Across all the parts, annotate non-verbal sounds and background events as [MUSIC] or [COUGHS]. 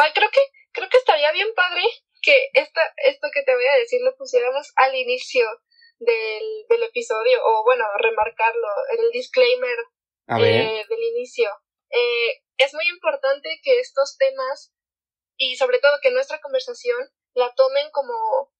Ay, creo que, creo que estaría bien padre que esta, esto que te voy a decir lo pusiéramos al inicio del, del episodio, o bueno, remarcarlo, el disclaimer eh, del inicio. Eh, es muy importante que estos temas y sobre todo que nuestra conversación la tomen como,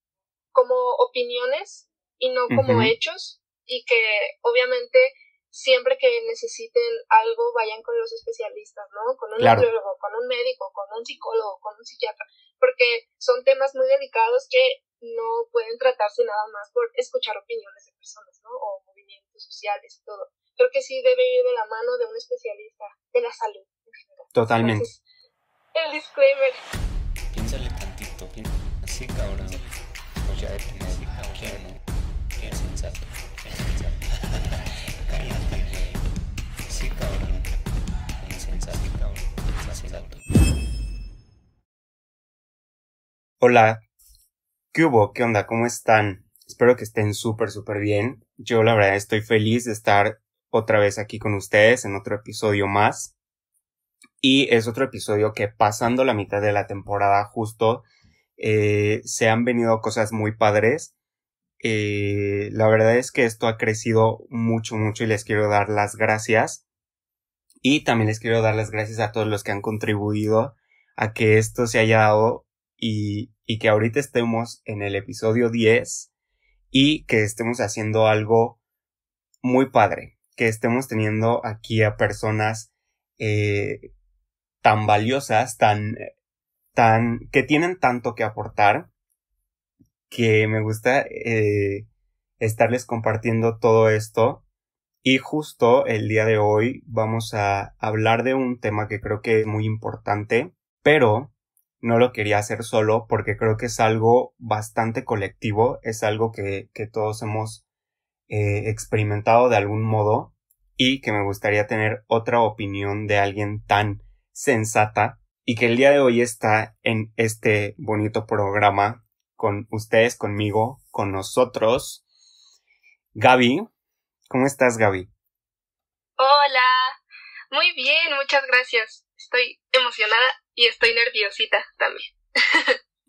como opiniones y no como hechos y que obviamente siempre que necesiten algo vayan con los especialistas, ¿no? Con un nutriólogo, con un médico, con un psicólogo, con un psiquiatra, porque son temas muy delicados que no pueden tratarse nada más por escuchar opiniones de personas, ¿no? O movimientos sociales y todo. Creo que sí debe ir de la mano de un especialista de la salud en general. Totalmente. el disclaimer. Piénsale tantito, así cabrón. Hola, ¿Qué hubo? ¿Qué onda? ¿Cómo están? Espero que estén súper, súper bien. Yo la verdad estoy feliz de estar otra vez aquí con ustedes en otro episodio más. Y es otro episodio que pasando la mitad de la temporada justo eh, se han venido cosas muy padres. Eh, la verdad es que esto ha crecido mucho, mucho y les quiero dar las gracias. Y también les quiero dar las gracias a todos los que han contribuido a que esto se haya dado y, y que ahorita estemos en el episodio 10 y que estemos haciendo algo muy padre, que estemos teniendo aquí a personas eh, tan valiosas, tan, tan, que tienen tanto que aportar, que me gusta eh, estarles compartiendo todo esto. Y justo el día de hoy vamos a hablar de un tema que creo que es muy importante, pero no lo quería hacer solo porque creo que es algo bastante colectivo, es algo que, que todos hemos eh, experimentado de algún modo y que me gustaría tener otra opinión de alguien tan sensata y que el día de hoy está en este bonito programa con ustedes, conmigo, con nosotros. Gaby, ¿cómo estás Gaby? Hola, muy bien, muchas gracias. Estoy emocionada y estoy nerviosita también.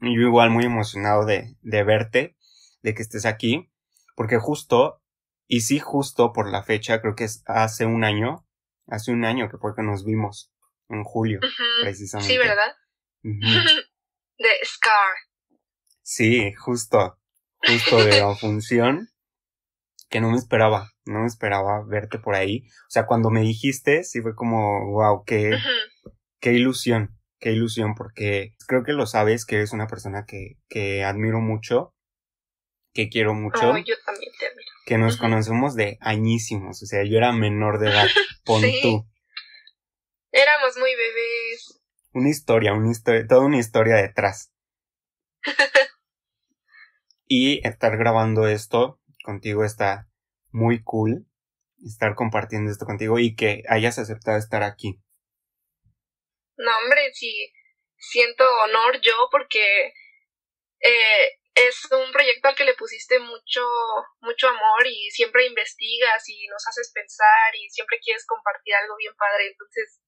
Yo igual muy emocionado de, de verte, de que estés aquí, porque justo, y sí justo por la fecha, creo que es hace un año, hace un año que fue que nos vimos, en julio, precisamente. Sí, ¿verdad? [LAUGHS] de Scar. Sí, justo, justo de [LAUGHS] la función, que no me esperaba, no me esperaba verte por ahí. O sea, cuando me dijiste, sí fue como, wow, qué, qué ilusión, qué ilusión, porque creo que lo sabes que eres una persona que, que admiro mucho, que quiero mucho. Oh, yo también te admiro. Que nos conocemos de añísimos, o sea, yo era menor de edad, [LAUGHS] pon tú. Éramos muy bebés. Una historia, una historia, toda una historia detrás. [LAUGHS] y estar grabando esto contigo está muy cool. Estar compartiendo esto contigo y que hayas aceptado estar aquí. No, hombre, sí, siento honor yo porque eh, es un proyecto al que le pusiste mucho, mucho amor y siempre investigas y nos haces pensar y siempre quieres compartir algo bien padre. Entonces,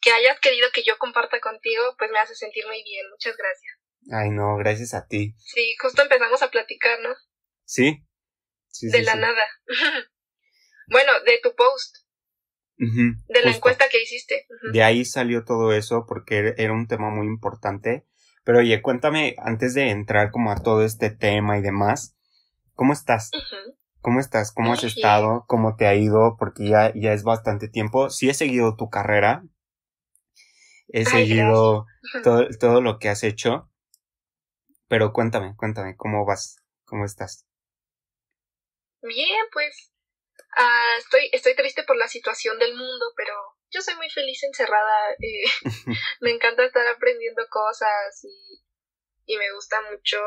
que hayas querido que yo comparta contigo, pues me hace sentir muy bien. Muchas gracias. Ay, no, gracias a ti. Sí, justo empezamos a platicar, ¿no? Sí. sí de la nada. [LAUGHS] bueno, de tu post de la encuesta que hiciste. De ahí salió todo eso porque era un tema muy importante. Pero oye, cuéntame, antes de entrar como a todo este tema y demás, ¿cómo estás? ¿Cómo estás? ¿Cómo has estado? ¿Cómo te ha ido? Porque ya, ya es bastante tiempo. Sí he seguido tu carrera. He seguido todo, todo lo que has hecho. Pero cuéntame, cuéntame, ¿cómo vas? ¿Cómo estás? Bien, pues Ah, estoy, estoy triste por la situación del mundo, pero yo soy muy feliz encerrada. Eh, [LAUGHS] me encanta estar aprendiendo cosas y, y me gusta mucho,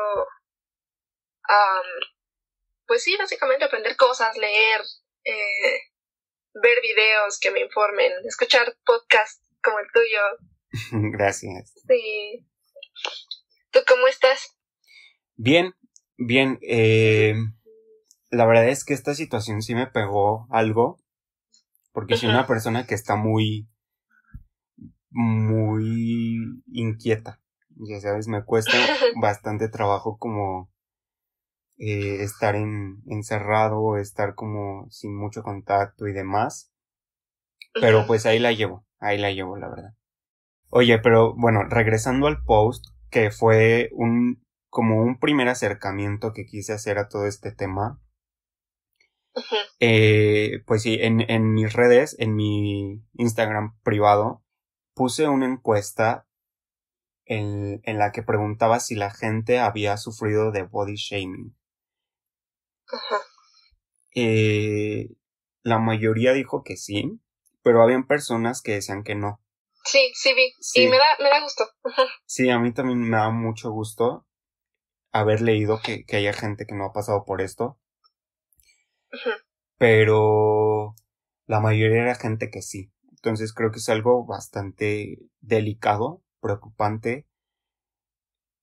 pues sí, básicamente aprender cosas, leer, eh, ver videos que me informen, escuchar podcasts como el tuyo. [LAUGHS] Gracias. Sí. ¿Tú cómo estás? Bien, bien. Eh, la verdad es que esta situación sí me pegó algo, porque soy una persona que está muy, muy inquieta. Ya sabes, me cuesta [LAUGHS] bastante trabajo como eh, estar en, encerrado, estar como sin mucho contacto y demás. Pero pues ahí la llevo, ahí la llevo, la verdad. Oye, pero bueno, regresando al post, que fue un como un primer acercamiento que quise hacer a todo este tema. Eh, pues sí, en, en mis redes, en mi Instagram privado, puse una encuesta en, en, la que preguntaba si la gente había sufrido de body shaming. Ajá. Eh, la mayoría dijo que sí, pero habían personas que decían que no. Sí, sí vi. Y me da, me da gusto. Sí, a mí también me da mucho gusto haber leído que, que haya gente que no ha pasado por esto. Pero la mayoría era gente que sí. Entonces creo que es algo bastante delicado, preocupante,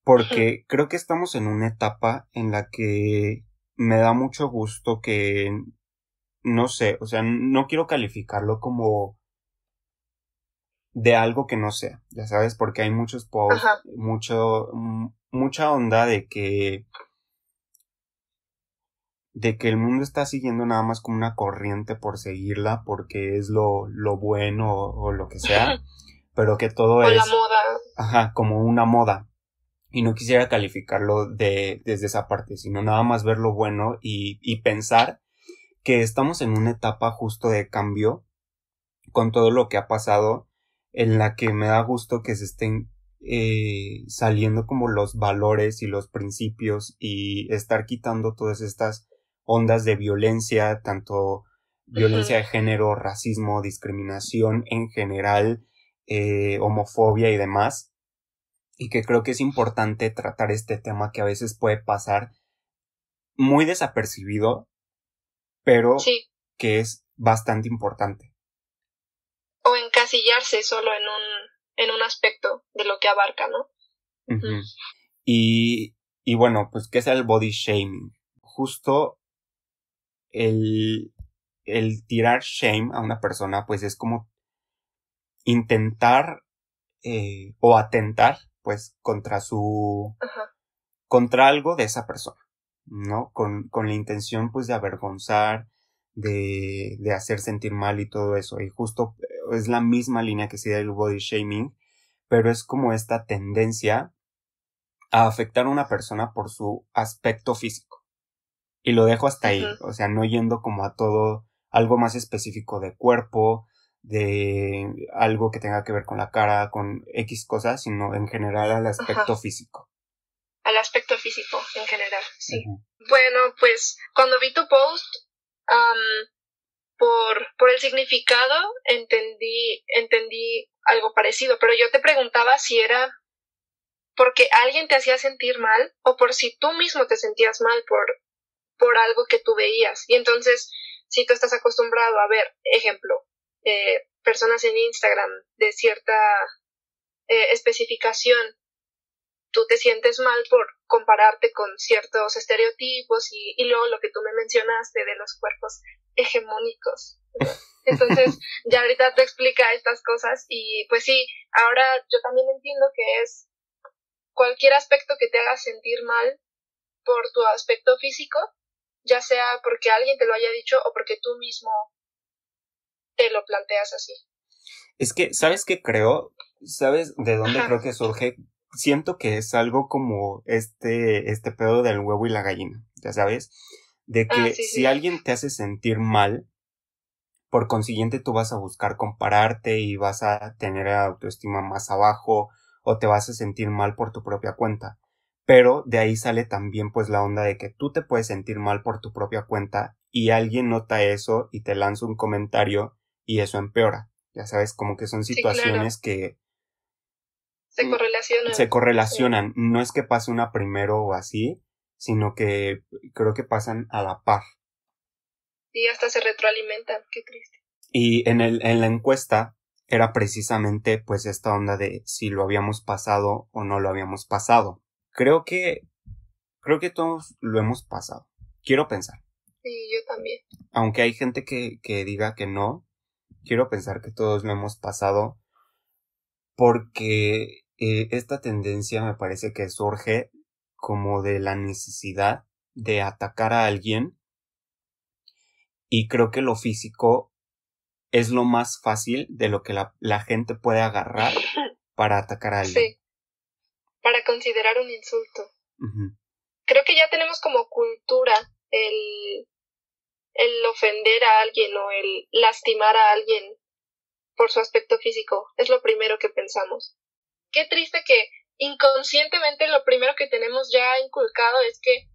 porque creo que estamos en una etapa en la que me da mucho gusto que, no sé, o sea, no quiero calificarlo como de algo que no sea, ya sabes, porque hay muchos posts, mucho, mucha onda de que de que el mundo está siguiendo nada más como una corriente por seguirla porque es lo, lo bueno o, lo que sea, [LAUGHS] pero que todo es... la moda. Ajá, como una moda. Y no quisiera calificarlo de, desde esa parte, sino nada más ver lo bueno y, y pensar que estamos en una etapa justo de cambio con todo lo que ha pasado en la que me da gusto que se estén eh, saliendo como los valores y los principios y estar quitando todas estas ondas de violencia, tanto violencia de género, racismo, discriminación en general, eh, homofobia y demás. Y que creo que es importante tratar este tema que a veces puede pasar muy desapercibido, pero que es bastante importante. O encasillarse solo en un, en un aspecto de lo que abarca, ¿no? y, y bueno, pues, ¿qué es el body shaming? Justo el, el tirar shame a una persona, pues es como intentar eh, o atentar, pues, contra su, contra algo de esa persona, ¿no? Con, con la intención, pues, de avergonzar, de, de hacer sentir mal y todo eso. Y justo eh, es la misma línea que sigue el body shaming, pero es como esta tendencia a afectar a una persona por su aspecto físico. Y lo dejo hasta ahí, o sea, no yendo como a todo algo más específico de cuerpo, de algo que tenga que ver con la cara, con X cosas, sino en general al aspecto físico. Al aspecto físico en general, sí. Bueno, pues cuando vi tu post, por, por el significado entendí, entendí algo parecido, pero yo te preguntaba si era porque alguien te hacía sentir mal o por si tú mismo te sentías mal por, por algo que tú veías. Y entonces, si tú estás acostumbrado a ver, ejemplo, eh, personas en Instagram de cierta eh, especificación, tú te sientes mal por compararte con ciertos estereotipos y, y luego lo que tú me mencionaste de los cuerpos hegemónicos. [LAUGHS] Entonces, ya ahorita te explica estas cosas y pues sí, ahora yo también entiendo que es cualquier aspecto que te haga sentir mal por tu aspecto físico, ya sea porque alguien te lo haya dicho o porque tú mismo te lo planteas así. Es que, ¿sabes qué creo? ¿Sabes de dónde creo que surge? Siento que es algo como este, este pedo del huevo y la gallina, ya sabes, de que ah, si alguien te hace sentir mal, por consiguiente tú vas a buscar compararte y vas a tener autoestima más abajo o te vas a sentir mal por tu propia cuenta pero de ahí sale también pues la onda de que tú te puedes sentir mal por tu propia cuenta y alguien nota eso y te lanza un comentario y eso empeora. Ya sabes, como que son situaciones que se mm, correlacionan. Se correlacionan. No es que pase una primero o así, sino que creo que pasan a la par. Y hasta se retroalimentan, qué triste. Y en, el, en la encuesta era precisamente pues esta onda de si lo habíamos pasado o no lo habíamos pasado. Creo que, creo que todos lo hemos pasado. Quiero pensar. Sí, yo también. Aunque hay gente que, que diga que no, quiero pensar que todos lo hemos pasado porque eh, esta tendencia me parece que surge como de la necesidad de atacar a alguien y creo que lo físico es lo más fácil de lo que la, la gente puede agarrar [COUGHS] para atacar a alguien. Sí, para considerar un insulto. Creo que ya tenemos como cultura el, el ofender a alguien o el lastimar a alguien por su aspecto físico. Es lo primero que pensamos. Qué triste que inconscientemente lo primero que tenemos ya inculcado es que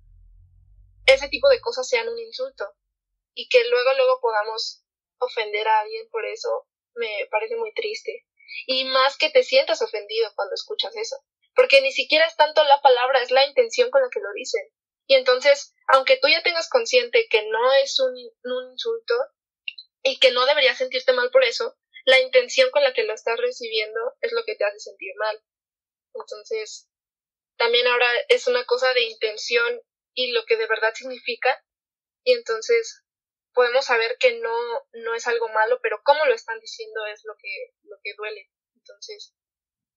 ese tipo de cosas sean un insulto y que luego luego podamos ofender a alguien por eso me parece muy triste. Y más que te sientas ofendido cuando escuchas eso, porque ni siquiera es tanto la palabra, es la intención con la que lo dicen. Y entonces, aunque tú ya tengas consciente que no es un, un insulto y que no deberías sentirte mal por eso, la intención con la que lo estás recibiendo es lo que te hace sentir mal. Entonces, también ahora es una cosa de intención y lo que de verdad significa. Y entonces podemos saber que no, no es algo malo, pero cómo lo están diciendo es lo que, lo que duele. Entonces,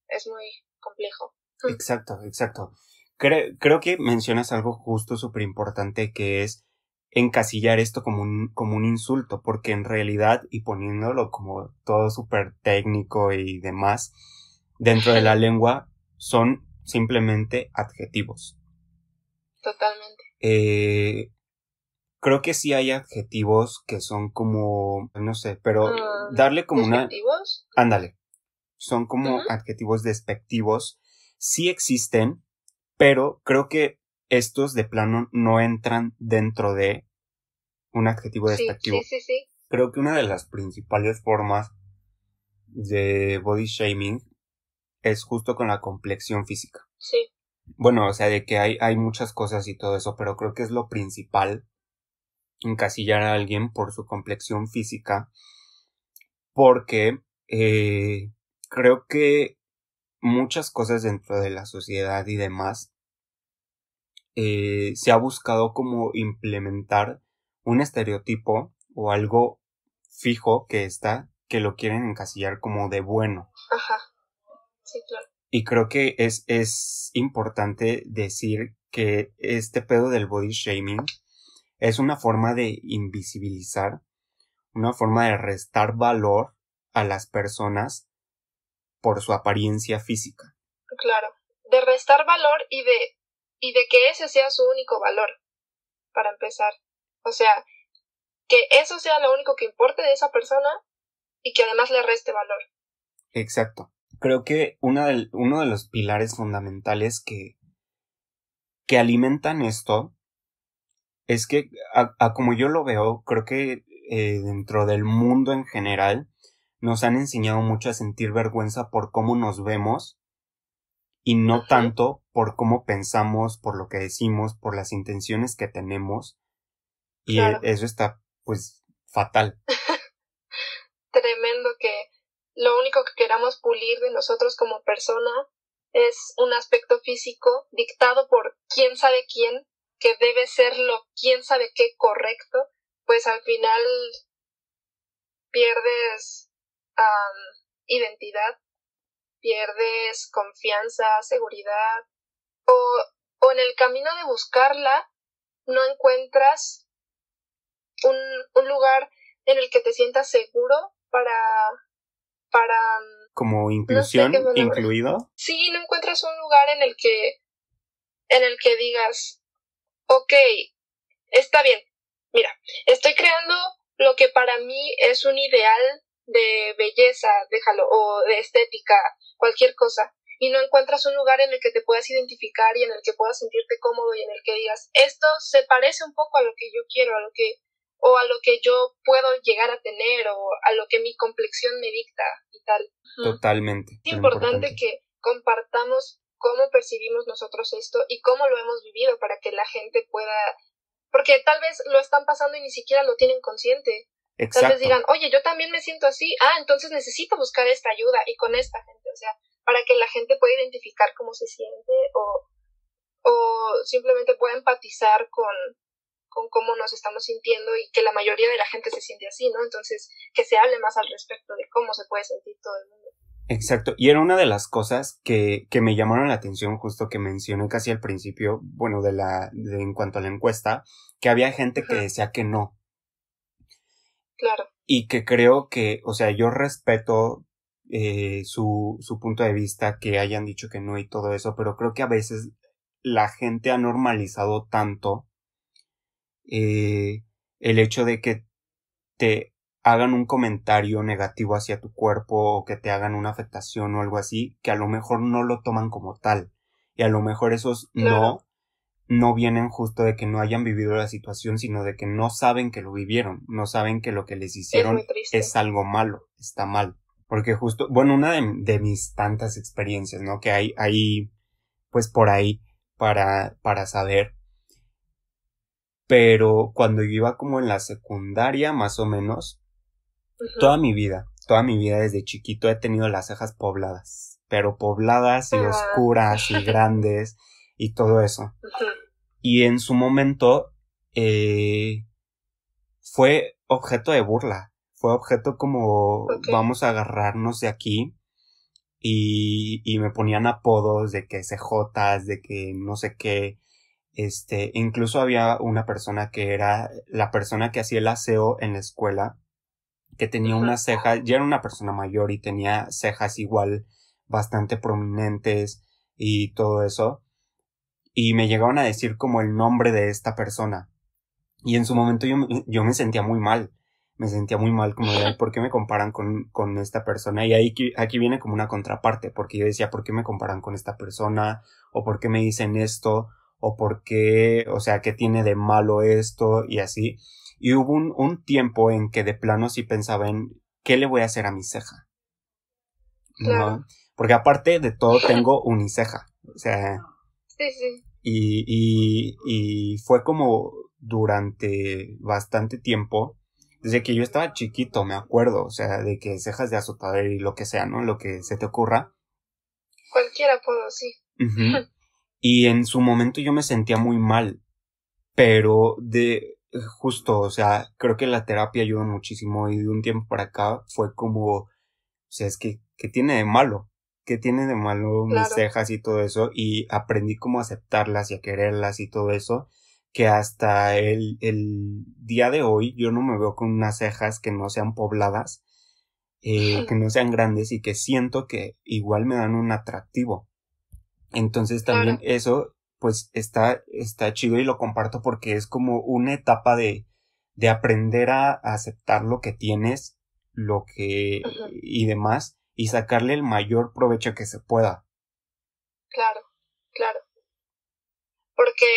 es muy complejo. Exacto, exacto. Creo, creo que mencionas algo justo súper importante que es encasillar esto como un, como un insulto, porque en realidad, y poniéndolo como todo súper técnico y demás, dentro de la lengua son simplemente adjetivos. Totalmente. Eh, creo que sí hay adjetivos que son como, no sé, pero ah, darle como una... ¿Adjetivos? Ándale. Son como adjetivos despectivos. Sí existen, pero creo que estos de plano no entran dentro de un adjetivo despectivo. Sí, sí, sí. Creo que una de las principales formas de body shaming es justo con la complexión física. Sí. Bueno, o sea, de que hay, hay muchas cosas y todo eso, pero creo que es lo principal encasillar a alguien por su complexión física, porque eh, creo que muchas cosas dentro de la sociedad y demás eh, se ha buscado como implementar un estereotipo o algo fijo que está que lo quieren encasillar como de bueno. Ajá. Sí, claro. Y creo que es, es importante decir que este pedo del body shaming es una forma de invisibilizar, una forma de restar valor a las personas por su apariencia física. Claro, de restar valor y de y de que ese sea su único valor, para empezar. O sea, que eso sea lo único que importe de esa persona y que además le reste valor. Exacto. Creo que una uno de los pilares fundamentales que, que alimentan esto es que, a, como yo lo veo, creo que eh, dentro del mundo en general nos han enseñado mucho a sentir vergüenza por cómo nos vemos y no tanto por cómo pensamos, por lo que decimos, por las intenciones que tenemos. Y eso está, pues, fatal. [LAUGHS] Tremendo que lo único que queramos pulir de nosotros como persona es un aspecto físico dictado por quién sabe quién que debe ser lo quién sabe qué correcto, pues al final pierdes identidad, pierdes confianza, seguridad, o, o en el camino de buscarla no encuentras un, un lugar en el que te sientas seguro para para como inclusión incluido sí no encuentras un lugar en el que en el que digas ok, está bien. Mira, estoy creando lo que para mí es un ideal de belleza, déjalo, o de estética, cualquier cosa, y no encuentras un lugar en el que te puedas identificar y en el que puedas sentirte cómodo y en el que digas, esto se parece un poco a lo que yo quiero, a lo que, o a lo que yo puedo llegar a tener, o a lo que mi complexión me dicta y tal. Totalmente. Es importante que compartamos cómo percibimos nosotros esto y cómo lo hemos vivido para que la gente pueda, porque tal vez lo están pasando y ni siquiera lo tienen consciente. Tal vez digan, oye, yo también me siento así, ah, entonces necesito buscar esta ayuda y con esta gente, o sea, para que la gente pueda identificar cómo se siente o, o simplemente pueda empatizar con, con cómo nos estamos sintiendo y que la mayoría de la gente se siente así, ¿no? Entonces, que se hable más al respecto de cómo se puede sentir todo el mundo. Exacto, y era una de las cosas que, que me llamaron la atención justo que mencioné casi al principio, bueno, de la, de, en cuanto a la encuesta, que había gente que decía que no. Claro. Y que creo que, o sea, yo respeto eh, su, su punto de vista, que hayan dicho que no y todo eso, pero creo que a veces la gente ha normalizado tanto eh, el hecho de que te hagan un comentario negativo hacia tu cuerpo o que te hagan una afectación o algo así, que a lo mejor no lo toman como tal. Y a lo mejor esos no no vienen justo de que no hayan vivido la situación, sino de que no saben que lo vivieron, no saben que lo que les hicieron es, algo malo, está mal. Porque justo, bueno, una de, de, mis tantas experiencias, ¿no? Que hay, hay, pues por ahí, para, para saber. Pero cuando yo iba como en la secundaria, más o menos, Toda mi vida, toda mi vida desde chiquito he tenido las cejas pobladas, pero pobladas y ah. oscuras y [LAUGHS] grandes y todo eso. Y en su momento eh, fue objeto de burla, fue objeto como vamos a agarrarnos de aquí y, y me ponían apodos de que CJs, de que no sé qué. Este, incluso había una persona que era la persona que hacía el aseo en la escuela que tenía una ceja, ya era una persona mayor y tenía cejas igual bastante prominentes y todo eso. Y me llegaban a decir como el nombre de esta persona. Y en su momento yo, yo me sentía muy mal. Me sentía muy mal como de, ¿por qué me comparan con, con esta persona? Y ahí aquí viene como una contraparte, porque yo decía, ¿por qué me comparan con esta persona? ¿O por qué me dicen esto? ¿O por qué, o sea, qué tiene de malo esto? Y así. Y hubo un, un tiempo en que de plano sí pensaba en qué le voy a hacer a mi ceja. ¿No? Porque aparte de todo tengo uniceja. O sea. Sí, sí. Y, y, y fue como durante bastante tiempo, desde que yo estaba chiquito, me acuerdo, o sea, de que cejas de azotador y lo que sea, ¿no? Lo que se te ocurra. Cualquiera puedo, sí. [LAUGHS] y en su momento yo me sentía muy mal, pero de, justo, o sea, creo que la terapia ayuda muchísimo y de un tiempo para acá fue como, o sea, es que, ¿qué tiene de malo? ¿Qué tiene de malo mis cejas y todo eso? Y aprendí cómo aceptarlas y a quererlas y todo eso, que hasta el, el día de hoy yo no me veo con unas cejas que no sean pobladas, eh, que no sean grandes y que siento que igual me dan un atractivo. Entonces también eso pues está, está chido y lo comparto porque es como una etapa de, de aprender a, aceptar lo que tienes, lo que y demás, y sacarle el mayor provecho que se pueda. Claro, claro. Porque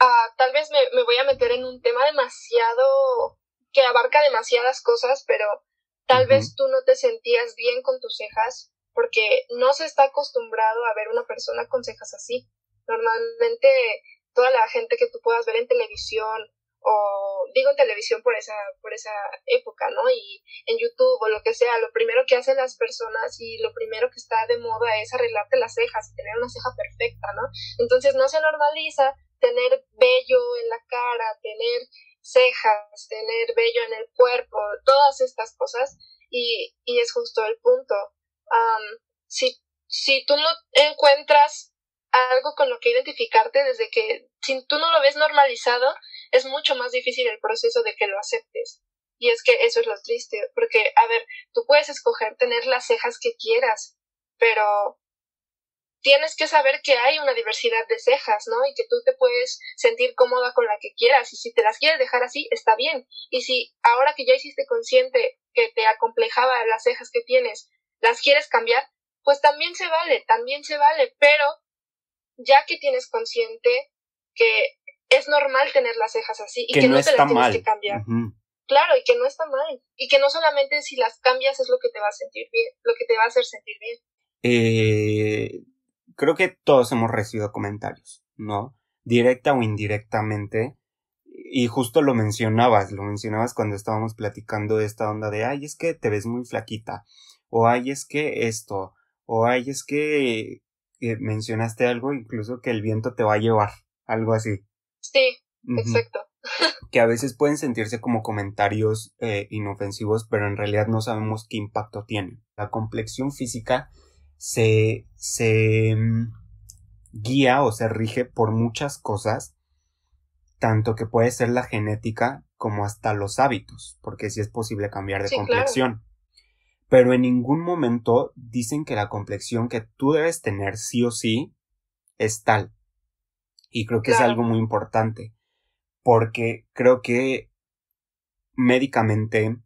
ah, tal vez me, me voy a meter en un tema demasiado que abarca demasiadas cosas, pero tal vez tú no te sentías bien con tus cejas porque no se está acostumbrado a ver una persona con cejas así. Normalmente toda la gente que tú puedas ver en televisión o digo en televisión por esa por esa época, ¿no? Y en YouTube o lo que sea, lo primero que hacen las personas y lo primero que está de moda es arreglarte las cejas y tener una ceja perfecta, ¿no? Entonces no se normaliza tener vello en la cara, tener cejas, tener vello en el cuerpo, todas estas cosas y, y es justo el punto si, si tú no encuentras algo con lo que identificarte desde que si tú no lo ves normalizado, es mucho más difícil el proceso de que lo aceptes. Y es que eso es lo triste, porque, a ver, tú puedes escoger tener las cejas que quieras, pero tienes que saber que hay una diversidad de cejas, ¿no? Y que tú te puedes sentir cómoda con la que quieras, y si te las quieres dejar así, está bien. Y si ahora que ya hiciste consciente que te acomplejaba las cejas que tienes, las quieres cambiar, pues también se vale, también se vale, pero ya que tienes consciente que es normal tener las cejas así y que, no, te las tienes que cambiar. Claro, y que no está mal. Y que no solamente si las cambias es lo que te va a sentir bien, lo que te va a hacer sentir bien. Eh, creo que todos hemos recibido comentarios, ¿no? Directa o indirectamente. Y justo lo mencionabas, lo mencionabas cuando estábamos platicando de esta onda de, ay, es que te ves muy flaquita o ay es que esto, o ay es que, mencionaste algo incluso que el viento te va a llevar, algo así. Sí, exacto. [LAUGHS] que a veces pueden sentirse como comentarios eh, inofensivos, pero en realidad no sabemos qué impacto tienen. La complexión física se, se mm, guía o se rige por muchas cosas, tanto que puede ser la genética como hasta los hábitos, porque sí es posible cambiar de complexión. Pero en ningún momento dicen que la complexión que tú debes tener sí o sí es tal. Y creo que es algo muy importante porque creo que médicamente,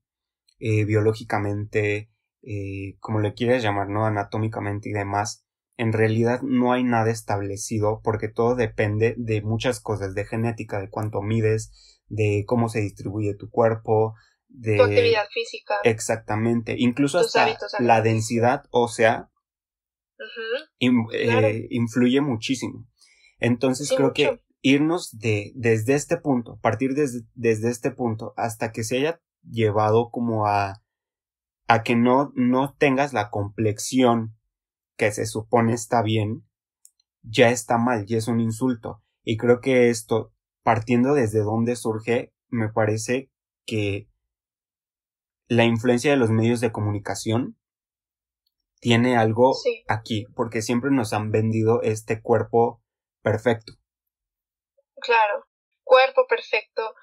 eh, biológicamente, eh, como le quieras llamar, ¿no? Anatómicamente y demás, en realidad no hay nada establecido porque todo depende de muchas cosas, de genética, de cuánto mides, de cómo se distribuye tu cuerpo, de... Tu actividad física. Exactamente. Incluso hasta la densidad ósea eh, influye muchísimo. Entonces creo que irnos de, desde este punto, partir desde, desde este punto hasta que se haya llevado como a, a que no, no tengas la complexión que se supone está bien, ya está mal, ya es un insulto. Y creo que esto, partiendo desde donde surge, me parece que la influencia de los medios de comunicación tiene algo aquí, porque siempre nos han vendido este cuerpo perfecto. Claro, cuerpo perfecto,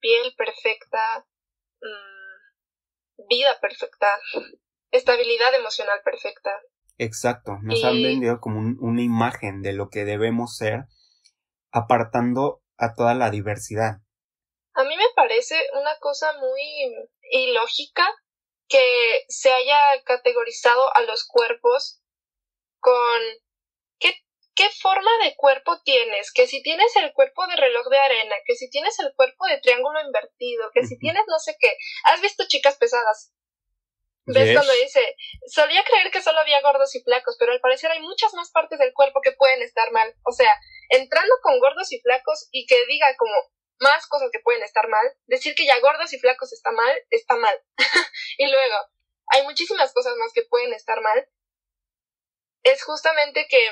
piel perfecta, mm, vida perfecta, estabilidad emocional perfecta. Exacto, nos han vendido como una imagen de lo que debemos ser, apartando a toda la diversidad. A mí me parece una cosa muy ilógica que se haya categorizado a los cuerpos con qué forma de cuerpo tienes, que si tienes el cuerpo de reloj de arena, que si tienes el cuerpo de triángulo invertido, que si tienes no sé qué. ¿Has visto chicas pesadas? ¿Ves cuando dice, solía creer que solo había gordos y flacos, pero al parecer hay muchas más partes del cuerpo que pueden estar mal. O sea, entrando con gordos y flacos y que diga como más cosas que pueden estar mal, decir que ya gordos y flacos está mal, está mal. [LAUGHS] y luego, hay muchísimas cosas más que pueden estar mal. Es justamente que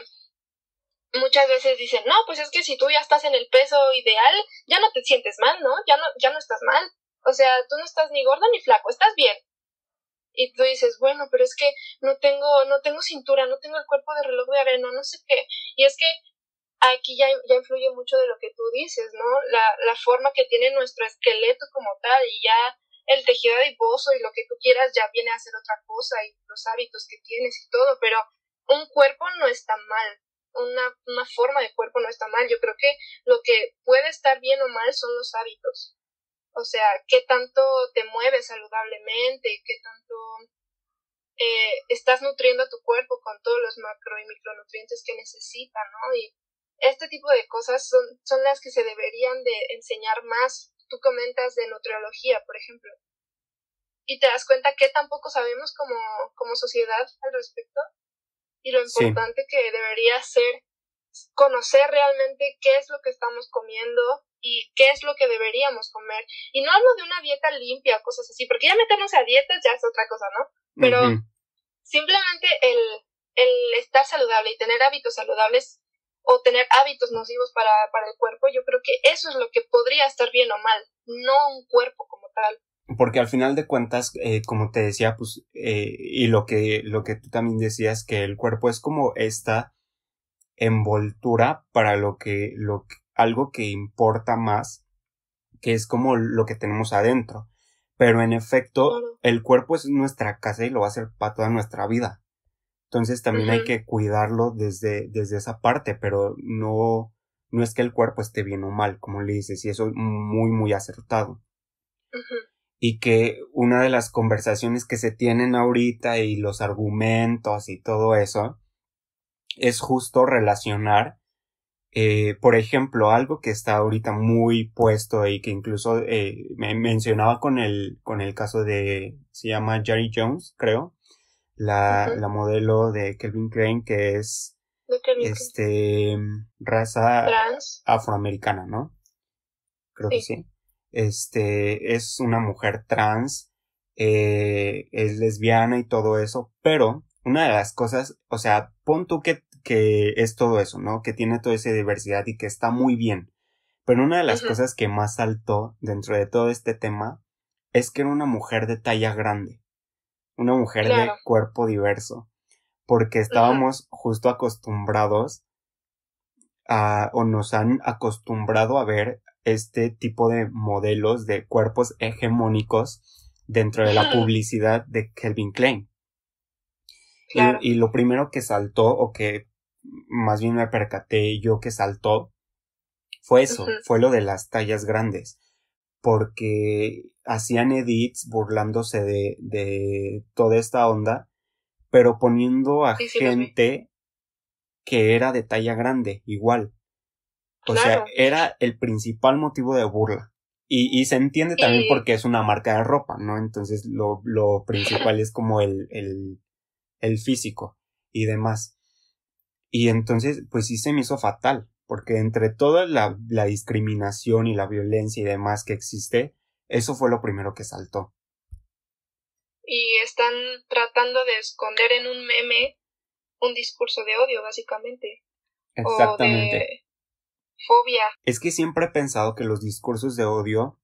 muchas veces dicen, no, pues es que si tú ya estás en el peso ideal, ya no te sientes mal, ¿no? Ya no, ya no estás mal. O sea, tú no estás ni gordo ni flaco, estás bien. Y tú dices, bueno, pero es que no tengo, no tengo cintura, no tengo el cuerpo de reloj de arena, no sé qué. Y es que aquí ya, ya influye mucho de lo que tú dices, ¿no? La, la forma que tiene nuestro esqueleto como tal y ya el tejido adiposo y lo que tú quieras ya viene a ser otra cosa y los hábitos que tienes y todo, pero un cuerpo no está mal, una, una forma de cuerpo no está mal. Yo creo que lo que puede estar bien o mal son los hábitos. O sea, qué tanto te mueves saludablemente, qué tanto eh, estás nutriendo a tu cuerpo con todos los macro y micronutrientes que necesita, ¿no? Y este tipo de cosas son, son las que se deberían de enseñar más. Tú comentas de nutriología, por ejemplo. Y te das cuenta que tampoco sabemos como, como sociedad al respecto y lo importante que debería ser conocer realmente qué es lo que estamos comiendo y qué es lo que deberíamos comer. Y no hablo de una dieta limpia, cosas así, porque ya meternos a dietas ya es otra cosa, ¿no? Pero simplemente el, el estar saludable y tener hábitos saludables o tener hábitos nocivos para, para el cuerpo, yo creo que eso es lo que podría estar bien o mal, no un cuerpo como tal porque al final de cuentas, eh, como te decía, pues, eh, y lo que, lo que tú también decías, que el cuerpo es como esta envoltura para lo que, lo algo que importa más, que es como lo que tenemos adentro. Pero en efecto, el cuerpo es nuestra casa y lo va a ser para toda nuestra vida. Entonces también hay que cuidarlo desde, desde esa parte, pero no, no es que el cuerpo esté bien o mal, como le dices, y eso es muy, muy acertado. Y que una de las conversaciones que se tienen ahorita y los argumentos y todo eso es justo relacionar, eh, por ejemplo, algo que está ahorita muy puesto y que incluso eh, me mencionaba con el, con el caso de, se llama Jerry Jones, creo, la, la modelo de Kelvin Klein, que es, este, raza afroamericana, ¿no? Creo que sí. este, es una mujer trans, eh, es lesbiana y todo eso, pero una de las cosas, o sea, pon tú que, que es todo eso, ¿no? Que tiene toda esa diversidad y que está muy bien, Pero una de las cosas que más saltó dentro de todo este tema es que era una mujer de talla grande, una mujer de cuerpo diverso, porque estábamos justo acostumbrados a, o nos han acostumbrado a ver este tipo de modelos de cuerpos hegemónicos dentro de la publicidad de Kelvin Klein. Y, lo primero que saltó, o que más bien me percaté yo que saltó, fue eso, fue lo de las tallas grandes. Porque hacían edits burlándose de, de toda esta onda, pero poniendo a gente que era de talla grande, igual. O sea, era el principal motivo de burla. Y, y se entiende también porque es una marca de ropa, ¿no? Entonces lo, lo principal es como el, el, el físico y demás. Y entonces, pues sí se me hizo fatal, porque entre toda la, la discriminación y la violencia y demás que existe, eso fue lo primero que saltó. Y están tratando de esconder en un meme un discurso de odio, básicamente. Exactamente. O de fobia. Es que siempre he pensado que los discursos de odio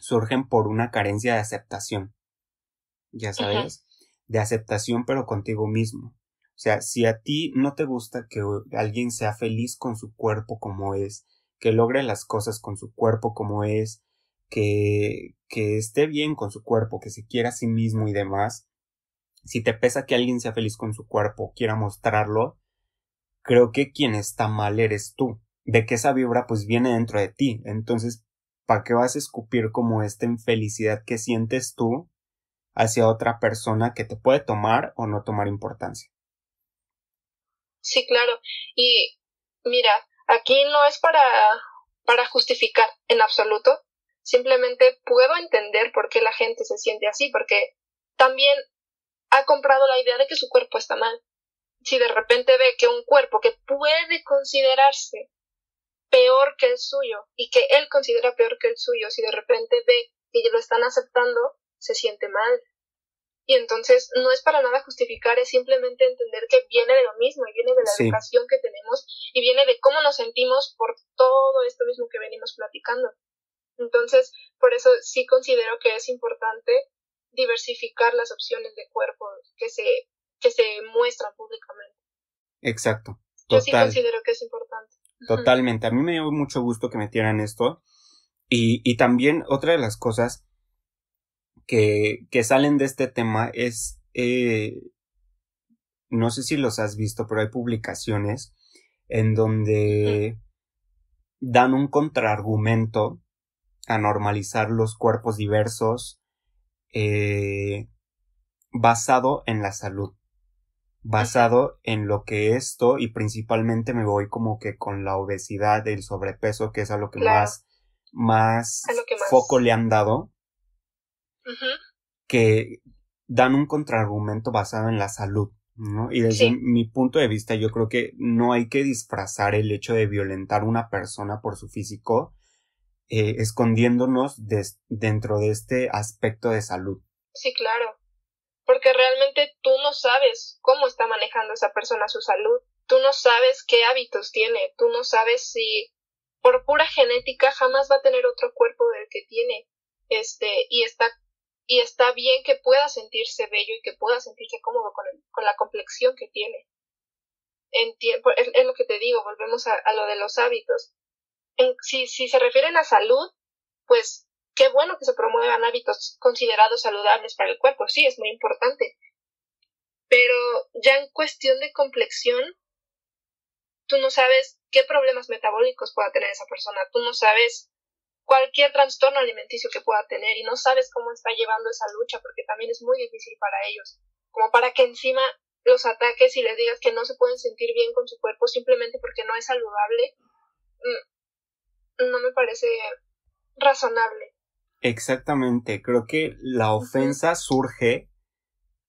surgen por una carencia de aceptación. Ya sabes, de aceptación pero contigo mismo. Sea, si a ti no te gusta que alguien sea feliz con su cuerpo como es, que logre las cosas con su cuerpo como es, que, que esté bien con su cuerpo, que se quiera a sí mismo y demás, si te pesa que alguien sea feliz con su cuerpo, quiera mostrarlo, creo que quien está mal eres tú, de que esa vibra pues viene dentro de ti, entonces, ¿para qué vas a escupir como esta infelicidad que sientes tú hacia otra persona que te puede tomar o no tomar importancia? Sí, claro, y mira, aquí no es para, para justificar en absoluto, simplemente puedo entender por qué la gente se siente así, porque también ha comprado la idea de que su cuerpo está mal. Si de repente ve que un cuerpo que puede considerarse peor que el suyo y que él considera peor que el suyo, si de repente ve que lo están aceptando, se siente mal. Y entonces no es para nada justificar, es simplemente entender que viene de lo mismo, y viene de la educación que tenemos y viene de cómo nos sentimos por todo esto mismo que venimos platicando. Entonces, por eso sí considero que es importante diversificar las opciones de cuerpo que se, que se muestran públicamente. Exacto. Yo sí considero que es importante. Totalmente. A mí me dio mucho gusto que metieran esto. Y, y también otra de las cosas que, que salen de este tema es, eh, no sé si los has visto, pero hay publicaciones en donde dan un contraargumento a normalizar los cuerpos diversos eh, basado en la salud, basado en lo que esto y principalmente me voy como que con la obesidad, el sobrepeso, que es a lo que más, más, foco le han dado, que dan un contraargumento basado en la salud. ¿no? Y desde mi punto de vista, yo creo que no hay que disfrazar el hecho de violentar a una persona por su físico, eh, escondiéndonos dentro de este aspecto de salud. Sí, claro. Porque realmente tú no sabes cómo está manejando esa persona su salud. Tú no sabes qué hábitos tiene. Tú no sabes si por pura genética jamás va a tener otro cuerpo del que tiene. Este, y está, y está bien que pueda sentirse bello y que pueda sentirse cómodo con, con la complexión que tiene. En es, es, lo que te digo, volvemos a, lo de los hábitos si, si se refieren a salud, pues qué bueno que se promuevan hábitos considerados saludables para el cuerpo, sí, es muy importante. Pero ya en cuestión de complexión, tú no sabes qué problemas metabólicos pueda tener esa persona, tú no sabes cualquier trastorno alimenticio que pueda tener y no sabes cómo está llevando esa lucha porque también es muy difícil para ellos, como para que encima los ataques y les digas que no se pueden sentir bien con su cuerpo simplemente porque no es saludable, mm, no me parece razonable. Exactamente, creo que la ofensa surge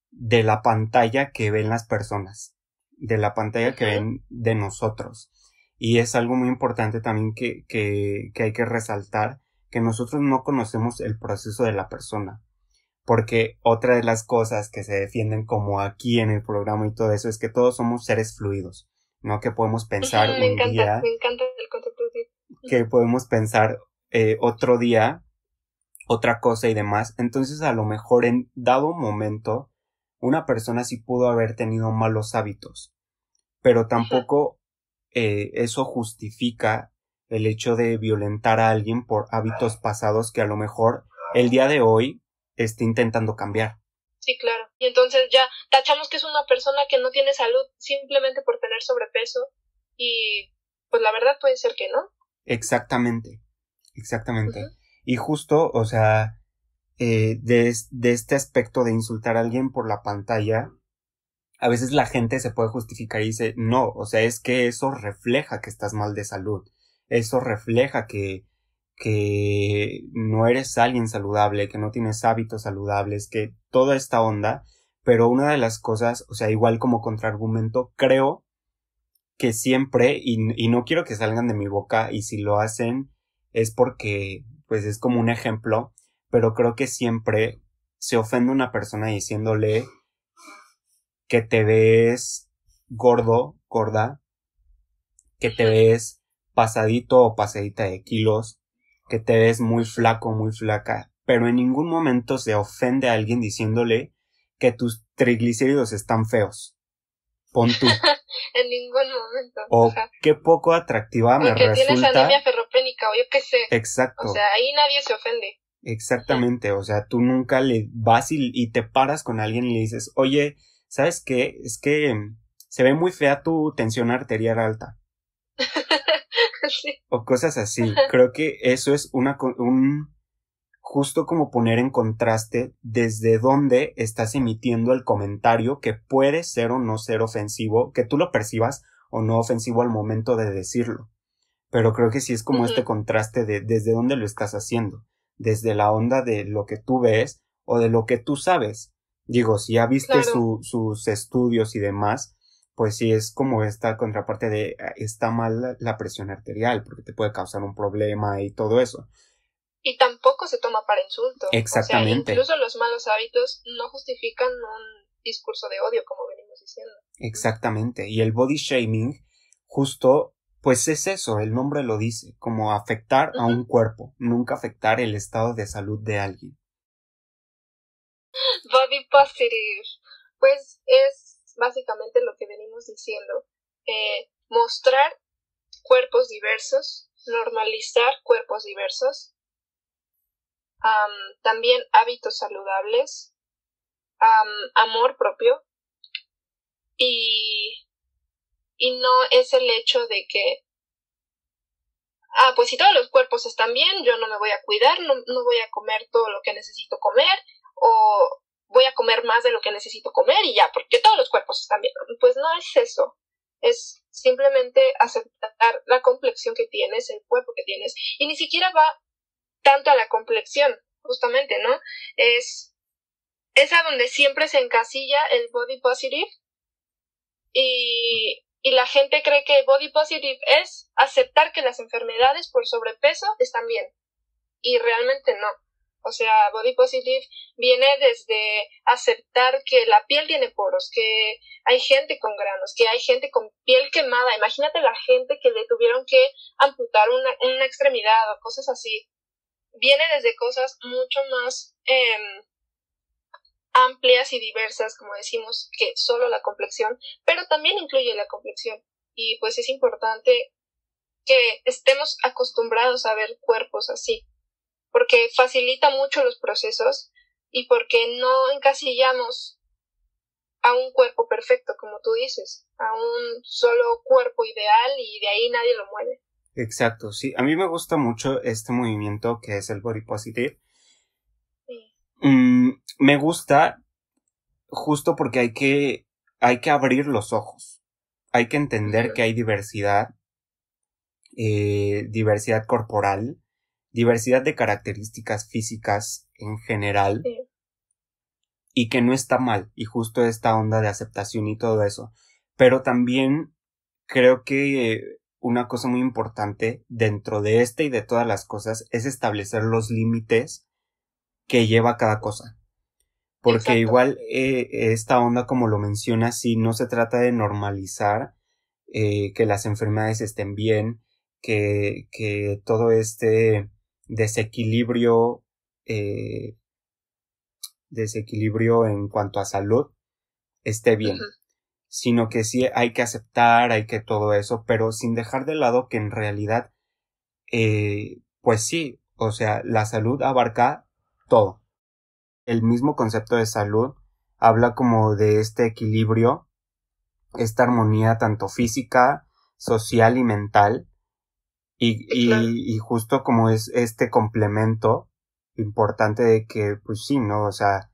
de la pantalla que ven las personas, de la pantalla que ven de nosotros. Y es algo muy importante también que, que, que hay que resaltar, que nosotros no conocemos el proceso de la persona. Porque otra de las cosas que se defienden como aquí en el programa y todo eso es que todos somos seres fluidos, ¿no? Que podemos pensar me encanta, Me encanta el concepto que podemos pensar eh, otro día, otra cosa y demás. Entonces a lo mejor en dado momento una persona sí pudo haber tenido malos hábitos, pero tampoco eh, eso justifica el hecho de violentar a alguien por hábitos pasados que a lo mejor el día de hoy esté intentando cambiar. Sí, claro. Y entonces ya tachamos que es una persona que no tiene salud simplemente por tener sobrepeso y pues la verdad puede ser que no. Exactamente, exactamente. Y justo, o sea, eh, de, de este aspecto de insultar a alguien por la pantalla, a veces la gente se puede justificar y dice, no, o sea, es que eso refleja que estás mal de salud, eso refleja que, que no eres alguien saludable, que no tienes hábitos saludables, que toda esta onda, pero una de las cosas, o sea, igual como contraargumento, creo que siempre, y, y no quiero que salgan de mi boca, y si lo hacen es porque, pues es como un ejemplo, pero creo que siempre se ofende una persona diciéndole que te ves gordo, gorda, que te ves pasadito o pasadita de kilos, que te ves muy flaco, muy flaca, pero en ningún momento se ofende a alguien diciéndole que tus triglicéridos están feos. Pon tú. [LAUGHS] en ningún momento. O qué poco atractiva me que resulta. tienes anemia ferropénica o yo qué sé. Exacto. O sea, ahí nadie se ofende. Exactamente, o sea, tú nunca le vas y, y, te paras con alguien y le dices, oye, ¿sabes qué? Es que se ve muy fea tu tensión arterial alta. [LAUGHS] sí. O cosas así. Creo que eso es una, un, justo como poner en contraste desde dónde estás emitiendo el comentario que puede ser o no ser ofensivo, que tú lo percibas o no ofensivo al momento de decirlo. Pero creo que sí es como este contraste de desde dónde lo estás haciendo desde la onda de lo que tú ves o de lo que tú sabes. Digo, si ya viste su, sus estudios y demás, pues sí es como esta contraparte de ah, está mal la presión arterial porque te puede causar un problema y todo eso. Y tampoco se toma para insulto. Exactamente. incluso los malos hábitos no justifican un discurso de odio, como venimos diciendo. Exactamente. Y el body shaming justo pues es eso, el nombre lo dice, como afectar a un cuerpo, nunca afectar el estado de salud de alguien. Body positive, pues es básicamente lo que venimos diciendo, eh, mostrar cuerpos diversos, normalizar cuerpos diversos, también hábitos saludables, amor propio. Y y no es el hecho de que, ah, pues si todos los cuerpos están bien, yo no me voy a cuidar, no, no voy a comer todo lo que necesito comer, o voy a comer más de lo que necesito comer y ya, porque todos los cuerpos están bien. Pues no es eso. Es simplemente aceptar la complexión que tienes, el cuerpo que tienes, y ni siquiera va tanto a la complexión, justamente, ¿no? Es, es a donde siempre se encasilla el body positive y y la gente cree que body positive es aceptar que las enfermedades por sobrepeso están bien. Y realmente no. O sea, body positive viene desde aceptar que la piel tiene poros, que hay gente con granos, que hay gente con piel quemada. Imagínate la gente que le tuvieron que amputar una, una extremidad o cosas así. Viene desde cosas mucho más eh, amplias y diversas, como decimos, que solo la complexión, pero también incluye la complexión. Y pues es importante que estemos acostumbrados a ver cuerpos así, porque facilita mucho los procesos y porque no encasillamos a un cuerpo perfecto, como tú dices, a un solo cuerpo ideal y de ahí nadie lo mueve. Exacto, sí. A mí me gusta mucho este movimiento que es el body positive, Mm, me gusta justo porque hay que, hay que abrir los ojos. Hay que entender que hay diversidad, eh, diversidad corporal, diversidad de características físicas en general. Y que no está mal, y justo esta onda de aceptación y todo eso. Pero también creo que una cosa muy importante dentro de este y de todas las cosas es establecer los límites que lleva cada cosa. Porque igual eh, esta onda, como lo menciona, si no se trata de normalizar eh, que las enfermedades estén bien, que, que todo este desequilibrio, eh, desequilibrio en cuanto a salud esté bien, sino que sí hay que aceptar, hay que todo eso, pero sin dejar de lado que en realidad, eh, pues sí, o sea, la salud abarca todo. El mismo concepto de salud habla como de este equilibrio, esta armonía tanto física, social y mental, y, y, y justo como es este complemento importante de que, pues sí, ¿no? O sea,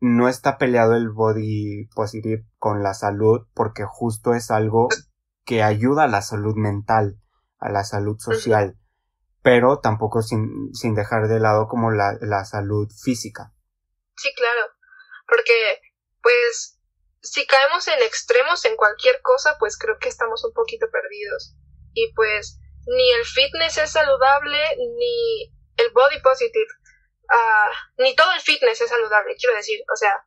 no está peleado el body positive con la salud porque justo es algo que ayuda a la salud mental, a la salud social, pero tampoco sin, sin dejar de lado como la, la salud física. Sí, claro, porque pues si caemos en extremos en cualquier cosa, pues creo que estamos un poquito perdidos. Y pues ni el fitness es saludable, ni el body positive Ah, ni todo el fitness es saludable, quiero decir, o sea,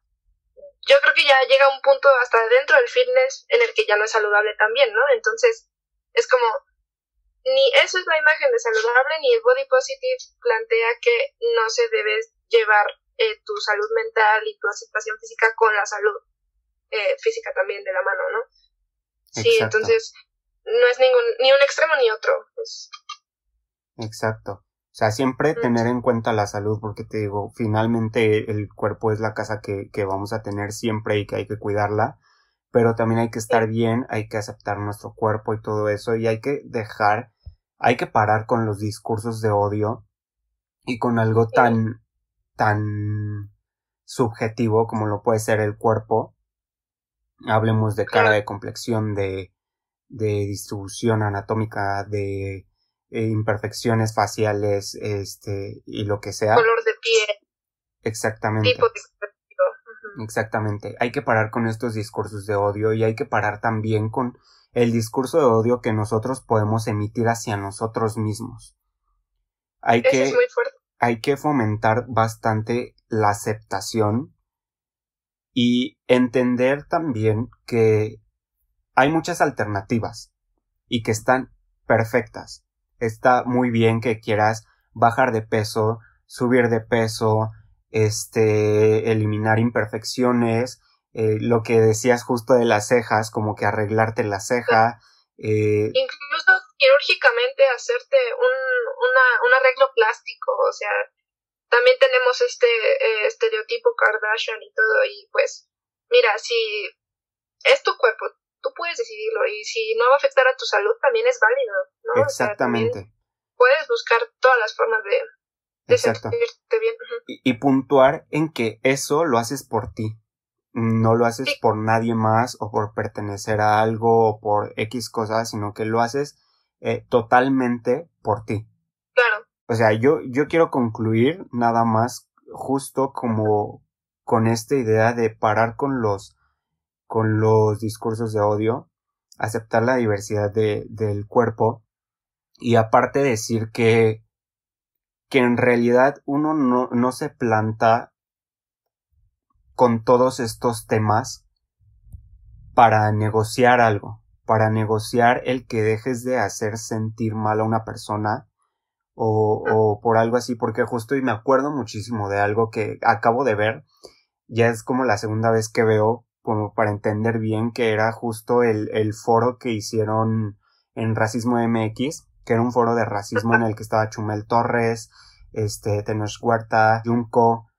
yo creo que ya llega un punto hasta dentro del fitness en el que ya no es saludable también, ¿no? Entonces, es como, ni eso es la imagen de saludable, ni el body positive plantea que no se debe llevar eh, tu salud mental y tu aceptación física con la salud eh, física también de la mano, ¿no? Sí, entonces, no es ningún, ni un extremo ni otro. Pues. Exacto. O sea, siempre tener en cuenta la salud, porque te digo, finalmente el cuerpo es la casa que, que vamos a tener siempre y que hay que cuidarla, pero también hay que estar bien, hay que aceptar nuestro cuerpo y todo eso, y hay que dejar, hay que parar con los discursos de odio y con algo tan, tan subjetivo como lo puede ser el cuerpo. Hablemos de cara, de complexión, de, de distribución anatómica, de eh, imperfecciones faciales, este, y lo que sea. Color de piel. Exactamente. Exactamente. Hay que parar con estos discursos de odio y hay que parar también con el discurso de odio que nosotros podemos emitir hacia nosotros mismos. Hay que, hay que fomentar bastante la aceptación y entender también que hay muchas alternativas y que están perfectas está muy bien que quieras bajar de peso, subir de peso, este, eliminar imperfecciones, eh, lo que decías justo de las cejas, como que arreglarte la ceja. Eh, Incluso quirúrgicamente hacerte un, una, un arreglo plástico, o sea, también tenemos este eh, estereotipo Kardashian y todo, y pues, mira, si es tu cuerpo, tú puedes decidirlo y si no va a afectar a tu salud también es válido, ¿no? Exactamente. puedes buscar todas las formas de, de sentirte bien. y, puntuar en que eso lo haces por ti. No lo haces por nadie más o por pertenecer a algo o por X cosas, sino que lo haces eh, totalmente por ti. Claro. O sea, yo, yo quiero concluir nada más justo como con esta idea de parar con los con los discursos de odio, aceptar la diversidad de, del cuerpo y aparte decir que, que en realidad uno no, no se planta con todos estos temas para negociar algo, para negociar el que dejes de hacer sentir mal a una persona o, o por algo así, porque justo y me acuerdo muchísimo de algo que acabo de ver, ya es como la segunda vez que veo como para entender bien que era justo el, el foro que hicieron en Racismo MX, que era un foro de racismo en el que estaba Chumel Torres, este, Tenoch Huerta, Junco,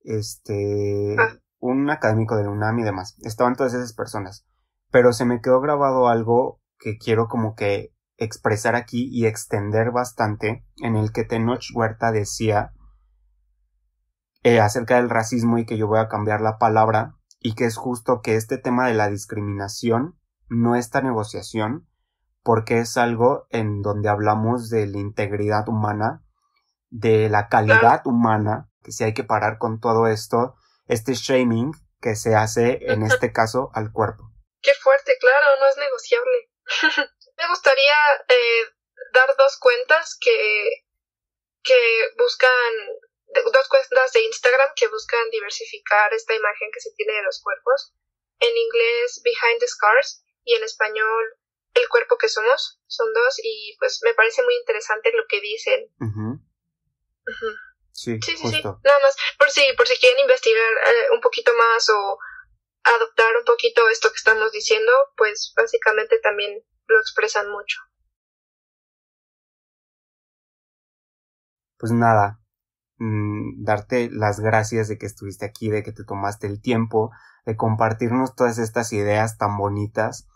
este, un académico de UNAM y demás. Estaban todas esas personas. Pero se me quedó grabado algo que quiero como que expresar aquí y extender bastante, en el que Tenoch Huerta decía eh, acerca del racismo y que yo voy a cambiar la palabra y que es justo que este tema de la discriminación no esta negociación porque es algo en donde hablamos de la integridad humana, de la calidad humana, que si hay que parar con todo esto, este shaming que se hace en este caso al cuerpo. Qué fuerte, claro, no es negociable. [LAUGHS] Me gustaría eh, dar dos cuentas que, que buscan dos cuentas de Instagram que buscan diversificar esta imagen que se tiene de los cuerpos. En inglés, Behind the Scars, y en español, el cuerpo que somos, son dos, y pues me parece muy interesante lo que dicen. Sí, sí, sí, nada más, por si, por si quieren investigar eh, un poquito más o adoptar un poquito esto que estamos diciendo, pues básicamente también lo expresan mucho. Pues nada, mm, darte las gracias de que estuviste aquí, de que te tomaste el tiempo de compartirnos todas estas ideas tan bonitas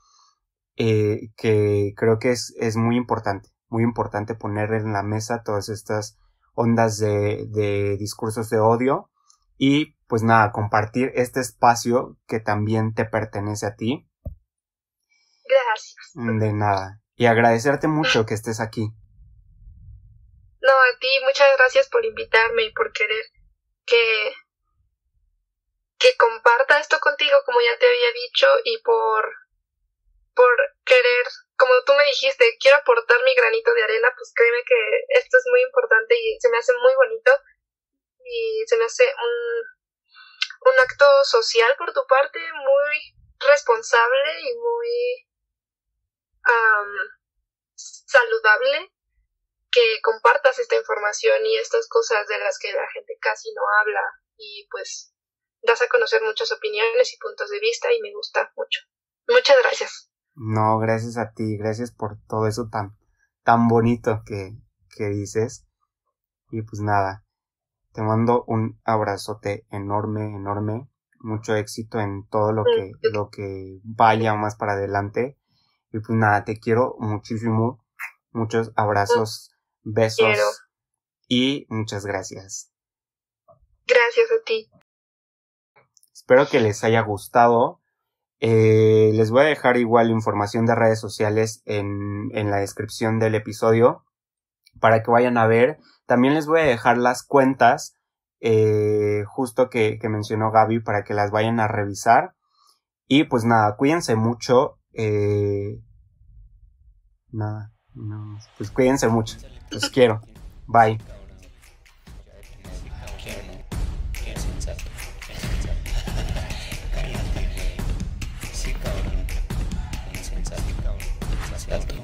eh, que creo que es, es muy importante, muy importante poner en la mesa todas estas ondas de, de discursos de odio y pues nada, compartir este espacio que también te pertenece a ti. Gracias. De nada. Y agradecerte mucho que estés aquí. No, a ti muchas gracias por invitarme y por querer que que comparta esto contigo como ya te había dicho y por por querer, como tú me dijiste, quiero aportar mi granito de arena, pues créeme que esto es muy importante y se me hace muy bonito y se me hace un, un acto social por tu parte muy responsable y muy saludable que compartas esta información y estas cosas de las que la gente casi no habla y pues das a conocer muchas opiniones y puntos de vista y me gusta mucho. Muchas gracias. No, gracias a ti, gracias por todo eso tan, tan bonito que, que dices. Y pues nada, te mando un abrazote enorme, enorme, mucho éxito en todo lo que, mm, lo que vaya más para adelante. Y pues nada, te quiero muchísimo, muchos abrazos, besos y muchas gracias. Gracias a ti. Espero que les haya gustado. Eh, les voy a dejar igual información de redes sociales en, en la descripción del episodio para que vayan a ver. También les voy a dejar las cuentas eh, justo que, que, mencionó Gaby para que las vayan a revisar. Y pues nada, cuídense mucho. Eh, nada, no, pues cuídense mucho. Los quiero. Bye.